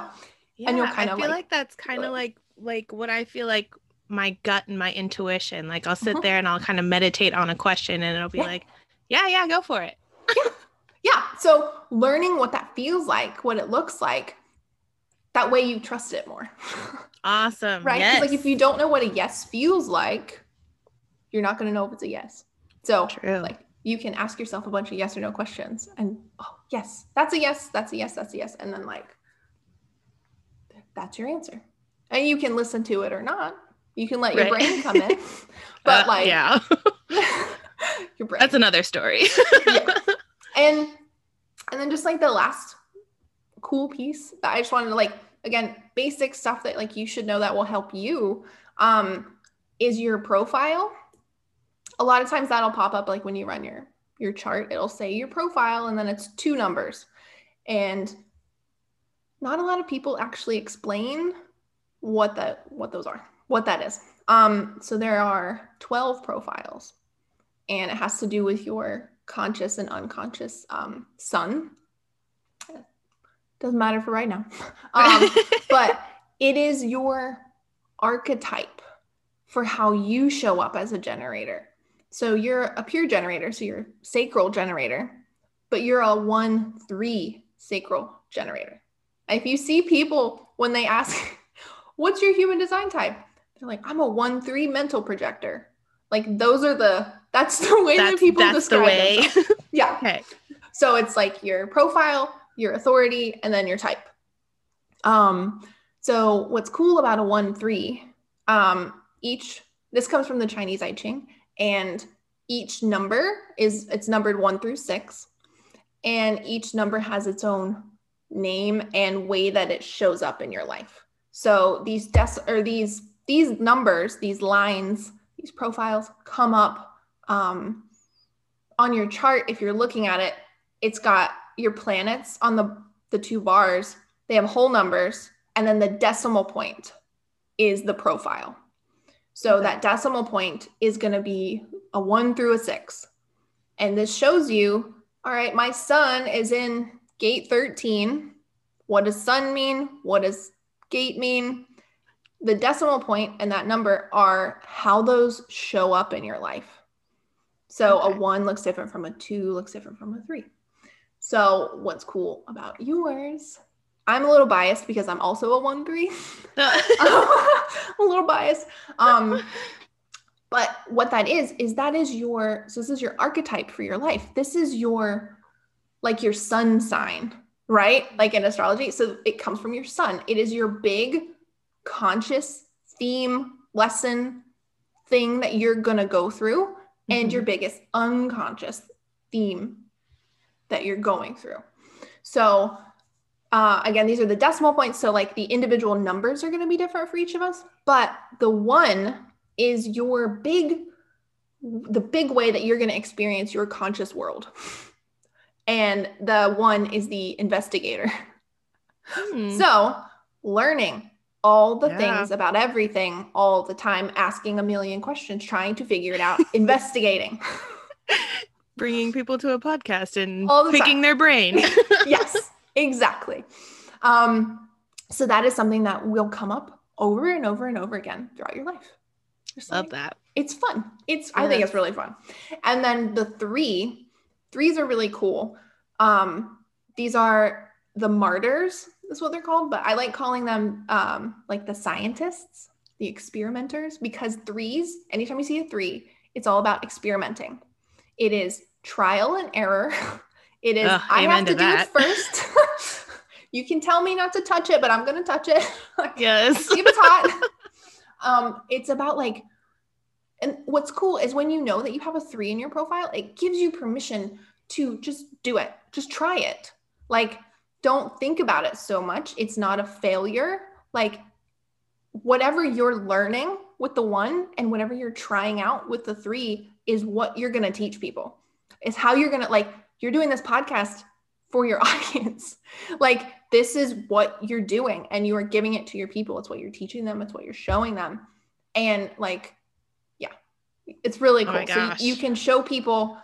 Yeah,
and you'll kinda,
I feel
like,
like, that's kind of like like what I feel like my gut and my intuition. Like I'll sit
Mhm.
there and I'll kind of meditate on a question and it'll be
Yeah.
like, yeah, yeah, go for it.
yeah so learning what that feels like what it looks like that way you trust it more
Awesome.
Right?
Yes.
Like if you don't know what a yes feels like, you're not gonna know if it's a yes. So
True.
like you can ask yourself a bunch of yes or no questions and oh yes, that's a yes, that's a yes, that's a yes. And then like that's your answer. And you can listen to it or not. You can let your
Right.
brain come in. But
Uh,
like
yeah,
your brain.
that's another story.
Yeah. and and then just like the last cool piece that I just wanted to like again basic stuff that like you should know that will help you um is your profile. A lot of times that'll pop up like when you run your your chart, it'll say your profile and then it's two numbers. And not a lot of people actually explain what that what those are, what that is. Um so there are 12 profiles and it has to do with your conscious and unconscious um, sun. Doesn't matter for right now. Um, but it is your archetype for how you show up as a generator. So you're a pure generator, so you're sacral generator, but you're a one three sacral generator. If you see people when they ask, "What's your human design type?" They're like, "I'm a one three mental projector." Like those are the that's the way that
that's
people
that's the
describe
way.
Yeah.
okay.
So it's like your profile, your authority, and then your type. Um, so what's cool about a one three, um, each this comes from the Chinese I Ching, and each number is it's numbered one through six, and each number has its own name and way that it shows up in your life. So these des- or these these numbers, these lines, these profiles come up um, on your chart if you're looking at it. It's got your planets on the the two bars. They have whole numbers and then the decimal point is the profile. So
Okay.
that decimal point is going to be a 1 through a 6 and this shows you all right my sun is in gate 13 what does sun mean? What does gate mean the decimal point and that number are how those show up in your life so
Okay.
a one looks different from a two, looks different from a three. So what's cool about yours? I'm a little biased because I'm also a one three. a little biased. Um, but what that is is that is your so this is your archetype for your life. This is your like your sun sign, right? Like in astrology. So it comes from your sun. It is your big conscious theme lesson thing that you're gonna go through and your biggest unconscious theme that you're going through. So, uh, again, these are the decimal points. So, like the individual numbers are going to be different for each of us, but the one is your big, the big way that you're going to experience your conscious world. And the one is the investigator.
Hmm.
So, learning all the
Yeah.
things about everything all the time, asking a million questions, trying to figure it out, investigating.
bringing people to a podcast and
All the
picking
time.
their brain.
yes, exactly. Um, so that is something that will come up over and over and over again throughout your life.
Love that.
It's fun. It's I think it's really fun. And then the three, threes are really cool. Um, these are the martyrs, is what they're called, but I like calling them um like the scientists, the experimenters, because threes, anytime you see a three, it's all about experimenting. It is trial and error. It is I have to,
to
do it first. you can tell me not to touch it, but I'm gonna touch it.
Yes.
See if it's hot. um, it's about like, and what's cool is when you know that you have a three in your profile, it gives you permission to just do it, just try it. Like, don't think about it so much. It's not a failure. Like, whatever you're learning with the one and whatever you're trying out with the three is what you're going to teach people. It's how you're going to, like, you're doing this podcast for your audience. like, this is what you're doing and you are giving it to your people. It's what you're teaching them, it's what you're showing them. And, like, it's really
Oh
cool.
my
so you- you can show people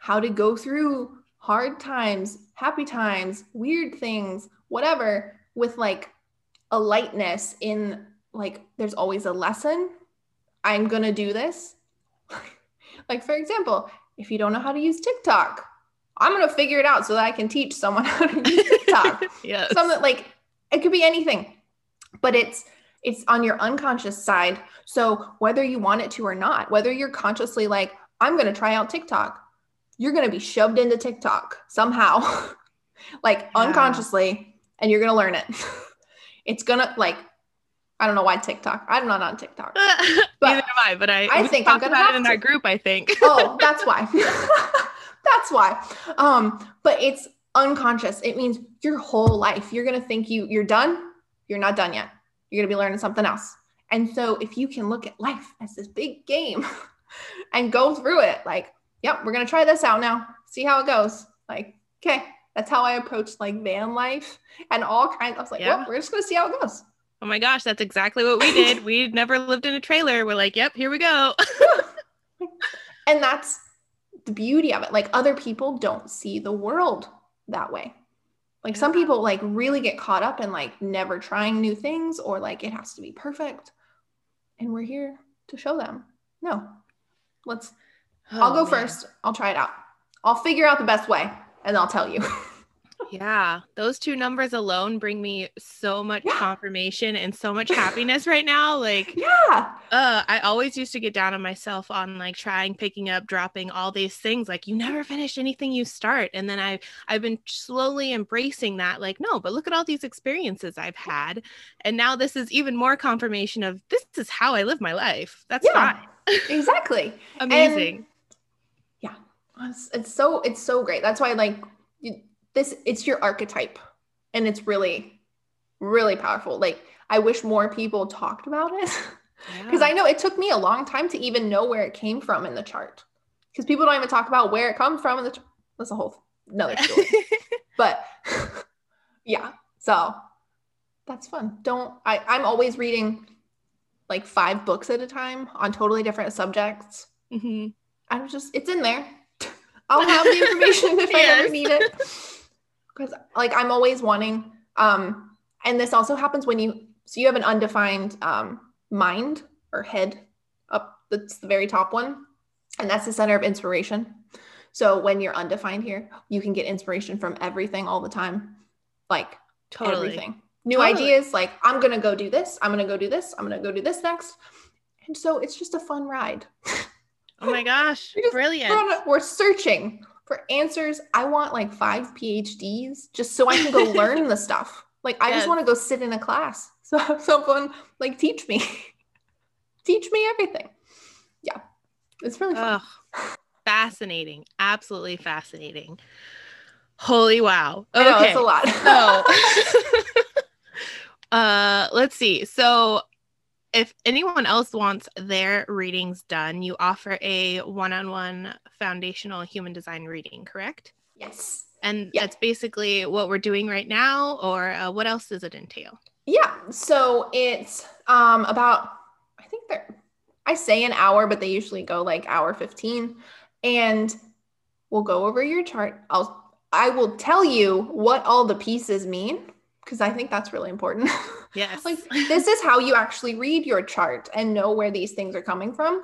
how to go through hard times, happy times, weird things, whatever, with like a lightness in like there's always a lesson. I'm going to do this. like for example, if you don't know how to use TikTok, I'm going to figure it out so that I can teach someone how to use TikTok.
yes.
Something like it could be anything. But it's It's on your unconscious side. So whether you want it to or not, whether you're consciously like, I'm going to try out TikTok, you're going to be shoved into TikTok somehow, like yeah. unconsciously, and you're going to learn it. it's going to like, I don't know why TikTok. I'm not on TikTok.
Neither am I, but I,
I think I'm
going to
have
it in
to.
our group, I think.
oh, that's why. that's why. Um, but it's unconscious. It means your whole life. You're going to think you you're done. You're not done yet. You're going to be learning something else. And so if you can look at life as this big game and go through it like, yep, we're going to try this out now. See how it goes. Like, okay, that's how I approached like van life and all kinds. I was like, yeah. well, we're just going to see how it goes.
Oh my gosh, that's exactly what we did. We'd never lived in a trailer. We're like, yep, here we go.
and that's the beauty of it. Like other people don't see the world that way. Like some people like really get caught up in like never trying new things or like it has to be perfect. And we're here to show them. No. Let's oh, I'll go man. first. I'll try it out. I'll figure out the best way and I'll tell you.
Yeah, those two numbers alone bring me so much yeah. confirmation and so much happiness right now. Like,
yeah,
uh, I always used to get down on myself on like trying, picking up, dropping all these things. Like, you never finish anything you start, and then I I've been slowly embracing that. Like, no, but look at all these experiences I've had, and now this is even more confirmation of this is how I live my life. That's yeah,
fine. exactly.
Amazing.
And, yeah, it's, it's so it's so great. That's why like. This it's your archetype. And it's really really powerful. Like i wish more people talked about it. Because yeah. i know it took me a long time to even know where it came from in the chart. Because people don't even talk about where it comes from in the chart that's a whole another story. But yeah so that's fun. Don't i i'm always reading like five books at a time on totally different subjects. Mm-hmm. i'm just it's in there. I'll have the information if yes. i ever need it because like i'm always wanting um and this also happens when you so you have an undefined um mind or head up that's the very top one and that's the center of inspiration. So when you're undefined here you can get inspiration from everything all the time like totally. everything. New totally. ideas like i'm gonna go do this i'm gonna go do this i'm gonna go do this next and so it's just a fun ride.
Oh my gosh. Brilliant.
we're, a, we're searching for answers, I want like five PhDs just so I can go learn the stuff. Like I yes. just want to go sit in a class. So someone like teach me. teach me everything. Yeah. It's really fun.
fascinating. Absolutely fascinating. Holy wow.
Okay. Know, it's a lot.
so uh let's see. So if anyone else wants their readings done, you offer a one on one foundational human design reading, correct?
Yes.
And yeah. that's basically what we're doing right now, or uh, what else does it entail?
Yeah. So it's um, about, I think they're, I say an hour, but they usually go like hour 15. And we'll go over your chart. I'll, I will tell you what all the pieces mean because I think that's really important.
Yes.
like this is how you actually read your chart and know where these things are coming from.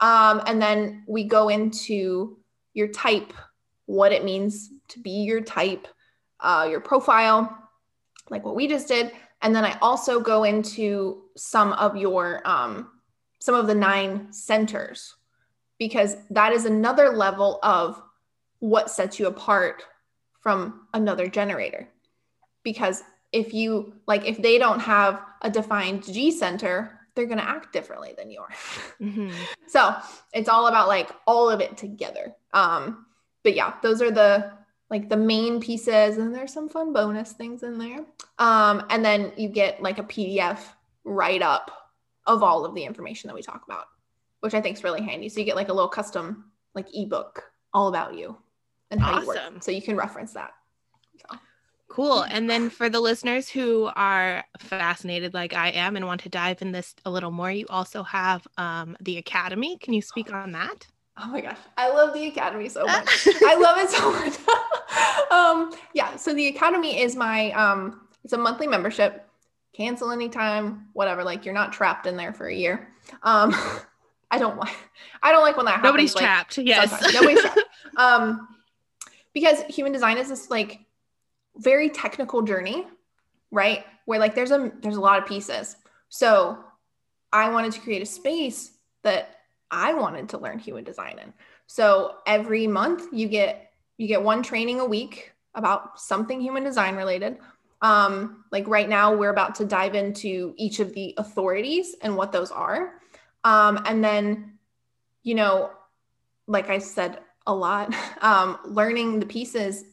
Um, and then we go into your type, what it means to be your type, uh, your profile, like what we just did. And then I also go into some of your um, some of the nine centers because that is another level of what sets you apart from another generator because if you like if they don't have a defined g center they're going to act differently than yours mm-hmm. so it's all about like all of it together um but yeah those are the like the main pieces and there's some fun bonus things in there um and then you get like a pdf write up of all of the information that we talk about which i think is really handy so you get like a little custom like ebook all about you and how awesome. you work so you can reference that
so. Cool. And then for the listeners who are fascinated like I am and want to dive in this a little more, you also have um, the Academy. Can you speak on that?
Oh my gosh. I love the Academy so much. I love it so much. um, yeah. So the Academy is my, um, it's a monthly membership. Cancel anytime, whatever. Like you're not trapped in there for a year. Um, I don't like, I don't like when that happens.
Nobody's
like,
trapped. Yes.
Nobody's trapped. Um, because human design is this like very technical journey, right? Where like there's a there's a lot of pieces. So I wanted to create a space that I wanted to learn human design in. So every month you get you get one training a week about something human design related. Um, like right now, we're about to dive into each of the authorities and what those are. Um, and then, you know, like I said a lot, um, learning the pieces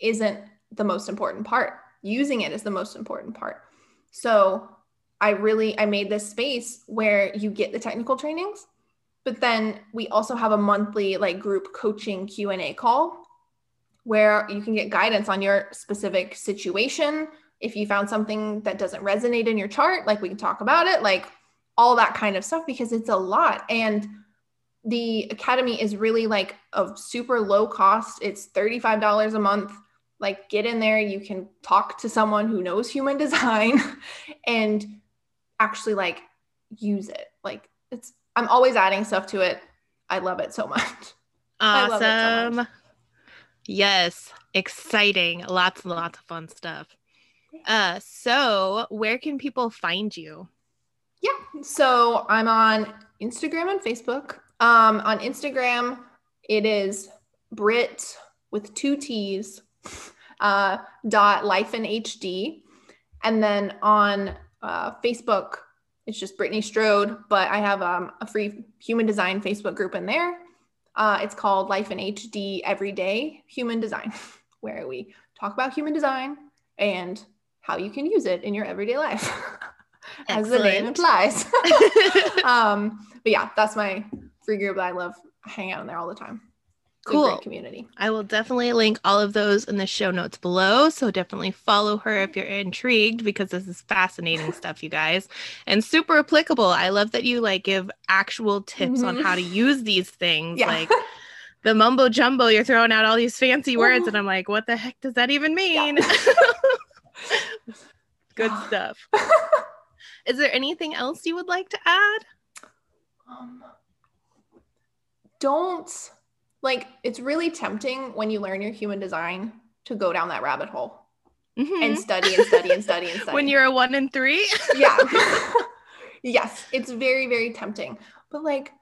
isn't the most important part. Using it is the most important part. So I really I made this space where you get the technical trainings, but then we also have a monthly like group coaching Q&A call where you can get guidance on your specific situation. If you found something that doesn't resonate in your chart, like we can talk about it, like all that kind of stuff because it's a lot and the academy is really like a super low cost. It's $35 a month like get in there you can talk to someone who knows human design and actually like use it. Like it's i'm always adding stuff to it. I love it so much.
Awesome so much. yes exciting. Lots and lots of fun stuff. Uh so where can people find you?
Yeah so i'm on instagram and facebook. Um on instagram it is brit with two t's uh, dot life in HD. And then on uh, Facebook, it's just Brittany Strode, but I have um, a free human design Facebook group in there. Uh, it's called Life in HD Everyday Human Design, where we talk about human design and how you can use it in your everyday life, as the name implies. um, but yeah, that's my free group that I love hanging out in there all the time
cool
community.
I will definitely link all of those in the show notes below. So definitely follow her if you're intrigued because this is fascinating stuff, you guys, and super applicable. I love that you like give actual tips mm-hmm. on how to use these things. Yeah. Like the mumbo jumbo, you're throwing out all these fancy words, and I'm like, what the heck does that even mean? Yeah. Good stuff. is there anything else you would like to add? Um,
don't like it's really tempting when you learn your human design to go down that rabbit hole mm-hmm. and study and study and study and study.
when you're a one in three?
yeah. yes, it's very, very tempting. But like,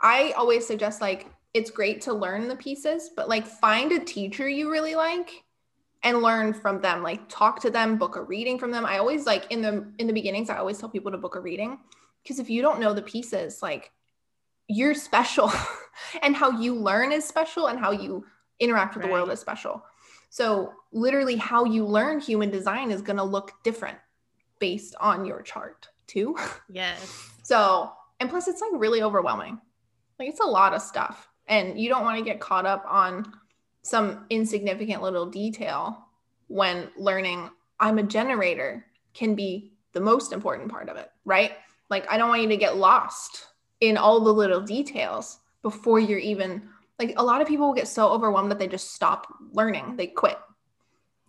I always suggest like it's great to learn the pieces, but like find a teacher you really like and learn from them like talk to them book a reading from them i always like in the in the beginnings i always tell people to book a reading because if you don't know the pieces like you're special and how you learn is special and how you interact with right. the world is special. So, literally, how you learn human design is going to look different based on your chart, too.
Yes.
so, and plus, it's like really overwhelming. Like, it's a lot of stuff. And you don't want to get caught up on some insignificant little detail when learning I'm a generator can be the most important part of it, right? Like, I don't want you to get lost in all the little details before you're even like a lot of people get so overwhelmed that they just stop learning they quit.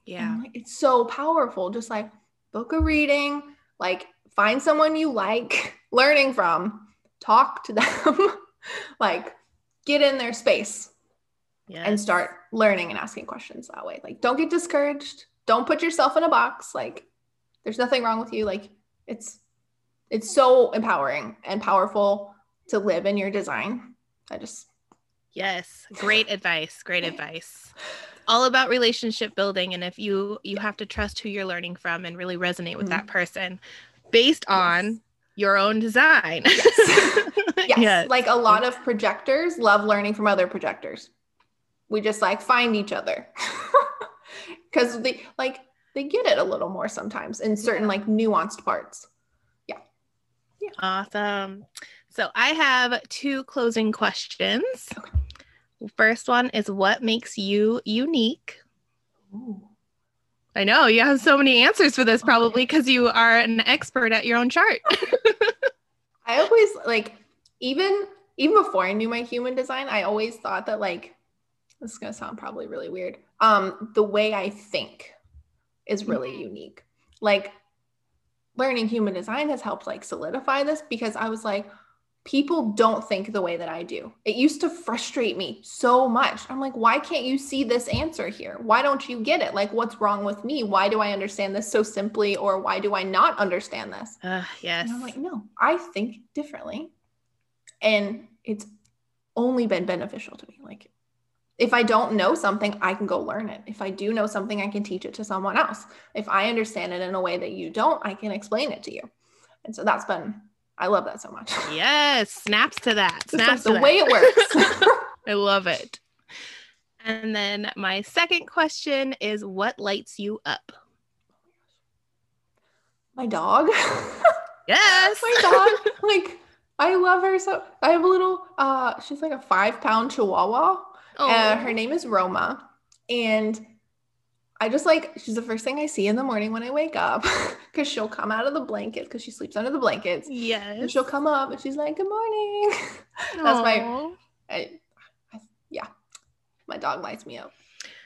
Yeah.
Like, it's so powerful just like book a reading like find someone you like learning from talk to them like get in their space yes. and start learning and asking questions that way. Like don't get discouraged don't put yourself in a box like there's nothing wrong with you like it's it's so empowering and powerful to live in your design. I just
Yes, great advice. Great advice. All about relationship building and if you you have to trust who you're learning from and really resonate with mm-hmm. that person based on yes. your own design.
Yes. yes. yes. Like a lot of projectors love learning from other projectors. We just like find each other. Cuz they like they get it a little more sometimes in certain yeah. like nuanced parts. Yeah.
Yeah. Awesome. So I have two closing questions. Okay. First one is what makes you unique? Ooh. I know you have so many answers for this probably because you are an expert at your own chart.
I always like even even before I knew my human design, I always thought that like this is gonna sound probably really weird. Um, the way I think is really mm-hmm. unique. Like learning human design has helped like solidify this because I was like, people don't think the way that I do. It used to frustrate me so much. I'm like, why can't you see this answer here? Why don't you get it? Like, what's wrong with me? Why do I understand this so simply? Or why do I not understand this?
Uh, yes.
And I'm like, no, I think differently. And it's only been beneficial to me. Like, if I don't know something, I can go learn it. If I do know something, I can teach it to someone else. If I understand it in a way that you don't, I can explain it to you. And so that's been I love that so much.
Yes, snaps to that. Snaps
the
to
way
that.
it works.
I love it. And then my second question is what lights you up?
My dog.
Yes.
My dog. Like I love her so I have a little uh she's like a five pound chihuahua.
Oh.
And her name is Roma. And I just like she's the first thing I see in the morning when I wake up because she'll come out of the blanket because she sleeps under the blankets. And she'll come up and she's like, "Good morning." That's my, I, I, yeah, my dog lights me up.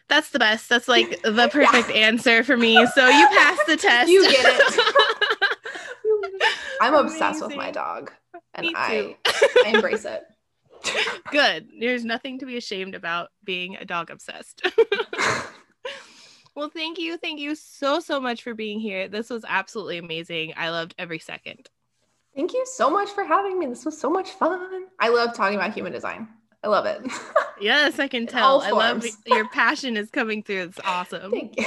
That's the best. That's like the perfect answer for me. So you pass the test.
You get it. I'm obsessed with my dog, and I. I embrace it.
Good. There's nothing to be ashamed about being a dog obsessed. Well, thank you. Thank you so, so much for being here. This was absolutely amazing. I loved every second.
Thank you so much for having me. This was so much fun. I love talking about human design. I love it.
Yes, I can tell. I love your passion is coming through. It's awesome.
Thank you.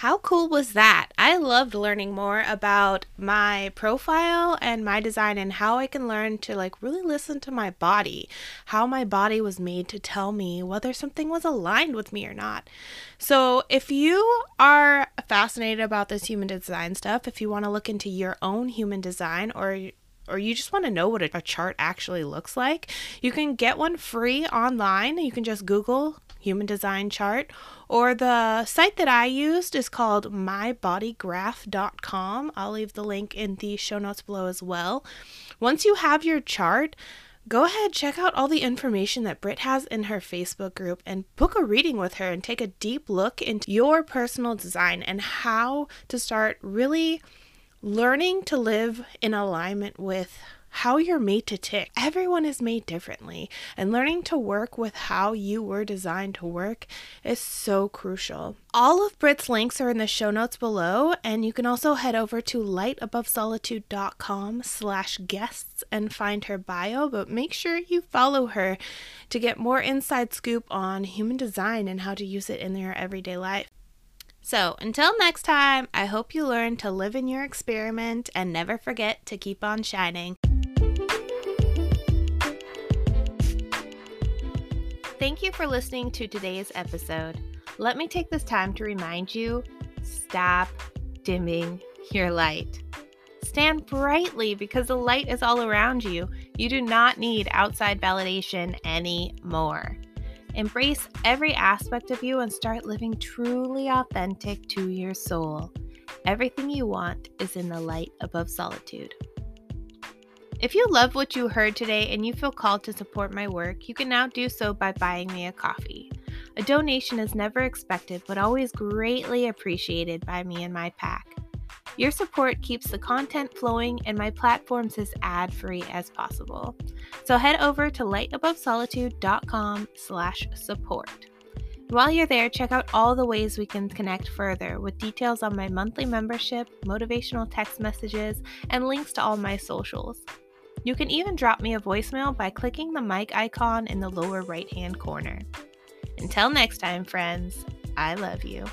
How cool was that? I loved learning more about my profile and my design and how I can learn to like really listen to my body, how my body was made to tell me whether something was aligned with me or not. So, if you are fascinated about this human design stuff, if you want to look into your own human design or or you just want to know what a, chart actually looks like, you can get one free online. You can just Google human design chart or the site that I used is called mybodygraph.com. I'll leave the link in the show notes below as well. Once you have your chart, go ahead check out all the information that Britt has in her Facebook group and book a reading with her and take a deep look into your personal design and how to start really learning to live in alignment with how you're made to tick. Everyone is made differently, and learning to work with how you were designed to work is so crucial. All of Britt's links are in the show notes below, and you can also head over to lightabovesolitude.com slash guests and find her bio, but make sure you follow her to get more inside scoop on human design and how to use it in your everyday life. So, until next time, I hope you learn to live in your experiment and never forget to keep on shining. Thank you for listening to today's episode. Let me take this time to remind you stop dimming your light. Stand brightly because the light is all around you. You do not need outside validation anymore. Embrace every aspect of you and start living truly authentic to your soul. Everything you want is in the light above solitude. If you love what you heard today and you feel called to support my work, you can now do so by buying me a coffee. A donation is never expected but always greatly appreciated by me and my pack. Your support keeps the content flowing and my platforms as ad-free as possible. So head over to lightabovesolitude.com slash support. While you're there, check out all the ways we can connect further with details on my monthly membership, motivational text messages, and links to all my socials. You can even drop me a voicemail by clicking the mic icon in the lower right hand corner. Until next time, friends, I love you.